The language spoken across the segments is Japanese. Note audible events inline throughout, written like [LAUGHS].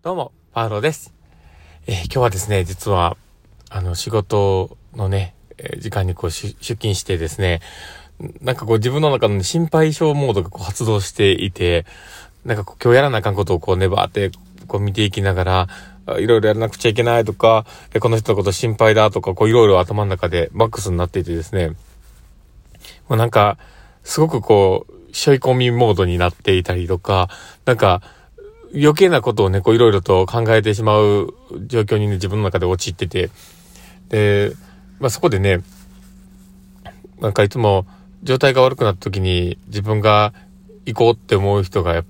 どうも、パウロです。えー今日はですね、実は、あの、仕事のね、えー時間にこう出勤してですね、なんかこう自分の中の心配性モードがこう発動していて、なんかこう今日やらなあかんことをこう粘ってこう見ていきながら、いろいろやらなくちゃいけないとか、えこの人のこと心配だとか、こういろいろ頭の中でマックスになっていてですね、もうなんか、すごくこう、背負い込みモードになっていたりとか、なんか、余計なことをね、こういろいろと考えてしまう状況にね、自分の中で陥ってて、で、まあそこでね、なんかいつも状態が悪くなった時に自分が行こうって思う人がや、っ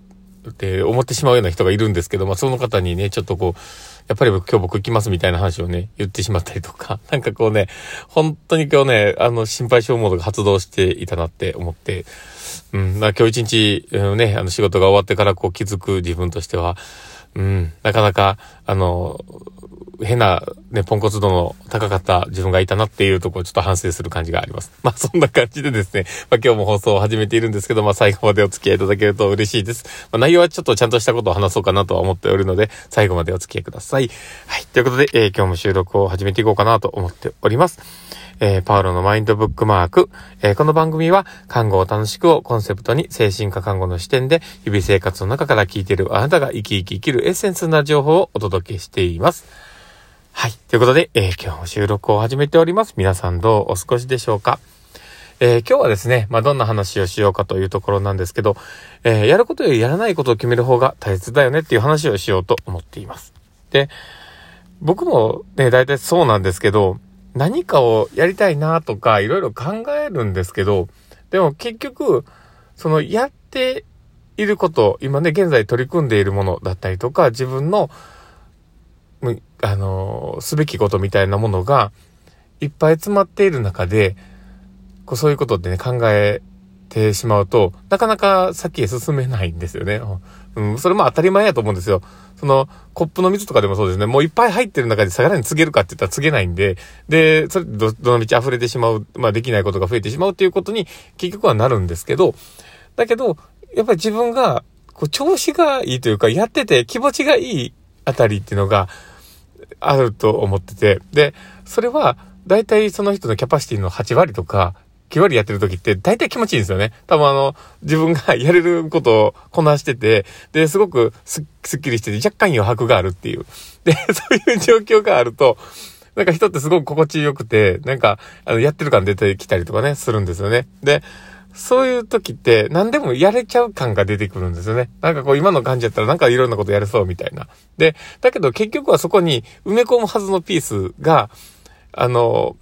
って思ってしまうような人がいるんですけど、まあその方にね、ちょっとこう、やっぱり今日僕行きますみたいな話をね、言ってしまったりとか、[LAUGHS] なんかこうね、本当に今日ね、あの心配性モードが発動していたなって思って、うん、まあ今日一日、うんね、あの仕事が終わってからこう気づく自分としては、うん、なかなか、あの、変な、ね、ポンコツ度の高かった自分がいたなっていうところをちょっと反省する感じがあります。まあそんな感じでですね、まあ今日も放送を始めているんですけど、まあ最後までお付き合いいただけると嬉しいです。まあ内容はちょっとちゃんとしたことを話そうかなとは思っておるので、最後までお付き合いください。はい。ということで、えー今日も収録を始めていこうかなと思っております。えーパウロのマインドブックマーク。えーこの番組は、看護を楽しくをコンセプトに、精神科看護の視点で、日々生活の中から聞いているあなたが生き生き生きるエッセンスな情報をお届けしています。はい。ということで、えー今日も収録を始めております。皆さんどうお過ごしでしょうか？えー今日はですね、まあ、どんな話をしようかというところなんですけど、えーやることよりやらないことを決める方が大切だよねっていう話をしようと思っています。で、僕もね、大体そうなんですけど、何かをやりたいなとか、いろいろ考えるんですけど、でも結局、そのやっていること、今ね、現在取り組んでいるものだったりとか、自分の、あのすべきことみたいなものが、いっぱい詰まっている中で、こうそういうことってね、考えてしまうと、なかなか先へ進めないんですよね。うん、それも当たり前やと思うんですよ。その、コップの水とかでもそうですね。もういっぱい入ってる中でさらに告げるかって言ったら告げないんで、で、それど、どの道溢れてしまう、まあできないことが増えてしまうっていうことに結局はなるんですけど、だけど、やっぱり自分が、こう、調子がいいというか、やってて気持ちがいいあたりっていうのがあると思ってて、で、それは、大体その人のキャパシティの8割とか、9割やってる時って大体気持ちいいんですよね。多分あの、自分が [LAUGHS] やれることをこなしてて、で、すごくすすっきりしてて若干余白があるっていう。で、[LAUGHS] そういう状況があると、なんか人ってすごく心地よくて、なんか、あの、やってる感出てきたりとかね、するんですよね。で、そういう時って何でもやれちゃう感が出てくるんですよね。なんかこう今の感じやったらなんかいろんなことやれそうみたいな。で、だけど結局はそこに埋め込むはずのピースが、あの、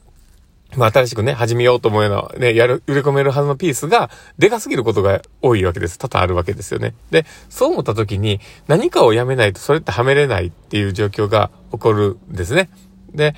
まあ、新しくね、始めようと思うような、ね、やる、売れ込めるはずのピースが、でかすぎることが多いわけです。多々あるわけですよね。で、そう思った時に、何かをやめないとそれってはめれないっていう状況が起こるんですね。で、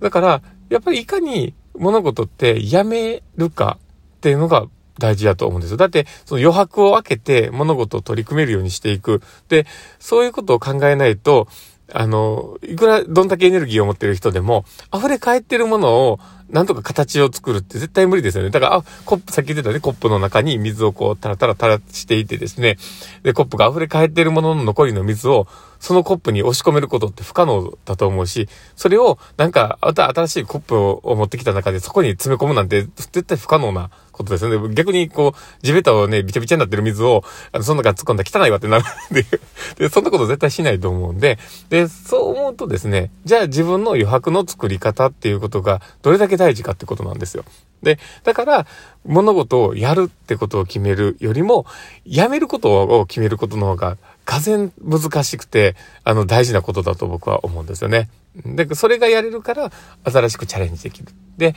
だから、やっぱりいかに物事ってやめるかっていうのが大事だと思うんですよ。だって、その余白を分けて物事を取り組めるようにしていく。で、そういうことを考えないと、あの、いくら、どんだけエネルギーを持ってる人でも、溢れ返ってるものを、なんとか形を作るって絶対無理ですよね。だから、あ、コップ、さっき言ってたね、コップの中に水をこう、タラタラ垂らしていてですね、で、コップが溢れ返ってるものの残りの水を、そのコップに押し込めることって不可能だと思うし、それを、なんか、また新しいコップを持ってきた中で、そこに詰め込むなんて、絶対不可能なことですよね。逆に、こう、地べたをね、びちゃびちゃになってる水を、あの、その中突っ込んだ汚いわってなるんで、で、そんなこと絶対しないと思うんで、で、そう思うとですね、じゃあ自分の余白の作り方っていうことが、どれだけ大事かってことなんですよ。で、だから、物事をやるってことを決めるよりも、やめることを決めることの方が、がぜ難しくて、あの、大事なことだと僕は思うんですよね。で、それがやれるから、新しくチャレンジできる。で、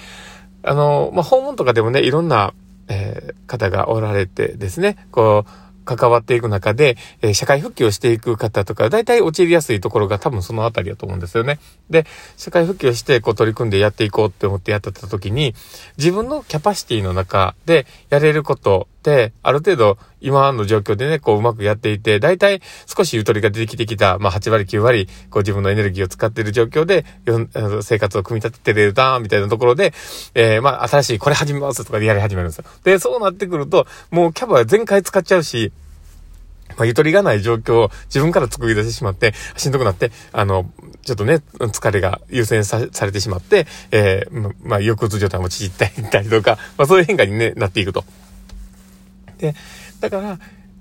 あの、まあ、訪問とかでもね、いろんな、えー方がおられてですね、こう、関わっていく中で、えー社会復帰をしていく方とか、大体陥りやすいところが多分そのあたりだと思うんですよね。で、社会復帰をして、こう取り組んでやっていこうって思ってやってた時に、自分のキャパシティの中でやれること、ある程度今の状況でね、こううまくやっていて、大体少しゆとりが出てきてきた、まあ8割9割、こう自分のエネルギーを使っている状況で、生活を組み立ててれるな、みたいなところで、えーまあ新しいこれ始めますとかでやり始めるんですよ。で、そうなってくると、もうキャパ全開使っちゃうし、まあ、ゆとりがない状況を自分から作り出してしまって、しんどくなって、あの、ちょっとね、疲れが優先されてしまって、えー、まあ、抑うつ状態も縮ったりとか、まあ、そういう変化に、ね、なっていくと。で、だから、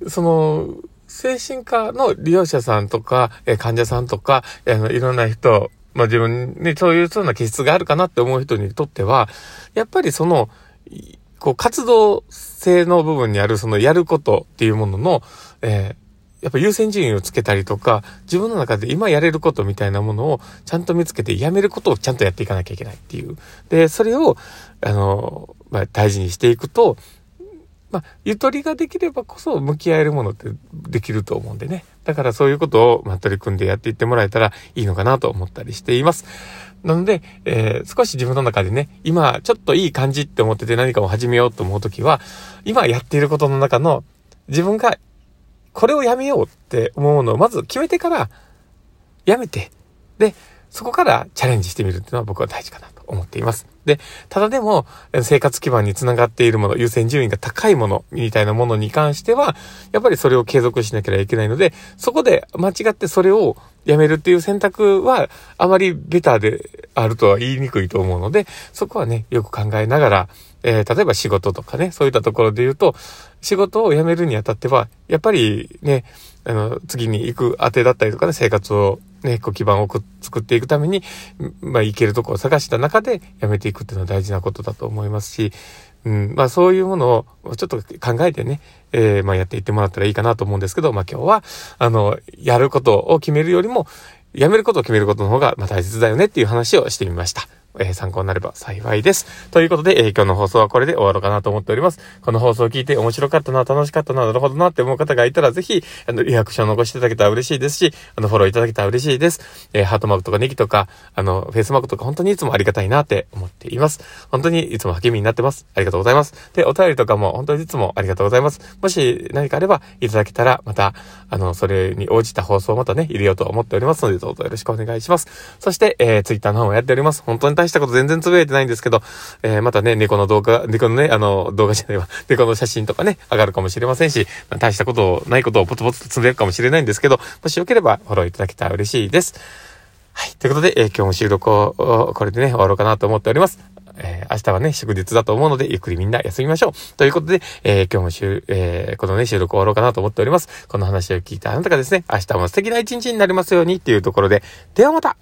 その、精神科の利用者さんとか、え患者さんとか、あの、いろんな人、まあ、自分にそういうそうな気質があるかなって思う人にとっては、やっぱりその、こう、活動性の部分にある、そのやることっていうものの、えー、やっぱ優先順位をつけたりとか、自分の中で今やれることみたいなものをちゃんと見つけて、やめることをちゃんとやっていかなきゃいけないっていう。で、それを、あの、まあ、大事にしていくと、まあ、ゆとりができればこそ向き合えるものってできると思うんでね。だからそういうことを、まあ、取り組んでやっていってもらえたらいいのかなと思ったりしています。なので、えー、少し自分の中でね、今ちょっといい感じって思ってて何かを始めようと思うときは、今やっていることの中の自分がこれをやめようって思うのをまず決めてから、やめて、で、そこからチャレンジしてみるっていうのは僕は大事かなと思っています。で、ただでも、生活基盤につながっているもの、優先順位が高いもの、みたいなものに関しては、やっぱりそれを継続しなければいけないので、そこで間違ってそれをやめるっていう選択は、あまりベターであるとは言いにくいと思うので、そこはね、よく考えながら、えー、例えば仕事とかね、そういったところで言うと、仕事を辞めるにあたっては、やっぱりね、あの、次に行く当てだったりとかね、生活をね、こう基盤を作っていくために、まあ、行けるとこを探した中で辞めていくっていうのは大事なことだと思いますし、うん、まあそういうものをちょっと考えてね、えー、まあやっていってもらったらいいかなと思うんですけど、まあ今日は、あの、やることを決めるよりも、やめることを決めることの方が、まあ大切だよねっていう話をしてみました。えー、参考になれば幸いです。ということで、えー、今日の放送はこれで終わろうかなと思っております。この放送を聞いて面白かったな、楽しかったな、なるほどなって思う方がいたら、ぜひ、あの、リアクションを残していただけたら嬉しいですし、あの、フォローいただけたら嬉しいです。えー、ハートマークとかネギとか、あの、フェイスマークとか本当にいつもありがたいなって思っています。本当にいつも励みになってます。ありがとうございます。で、お便りとかも本当にいつもありがとうございます。もし何かあればいただけたら、また、あの、それに応じた放送をまたね、入れようと思っておりますので、どうぞよろしくお願いします。そして、えー、ツイッターの方もやっております。本当に大したこと全然つぶやいてないんですけど、えー、またね、猫の動画、猫のね、あの、動画じゃないわ、[LAUGHS] 猫の写真とかね、上がるかもしれませんし、まあ、大したことないことをポツポツと積んでるかもしれないんですけど、もしよければフォローいただけたら嬉しいです。はい。ということで、えー、今日も収録を、これでね、終わろうかなと思っております。えー、明日はね、祝日だと思うので、ゆっくりみんな休みましょう。ということで、えー、今日も週、えー、このね、収録終わろうかなと思っております。この話を聞いたあなたがですね、明日も素敵な一日になりますようにっていうところで、ではまた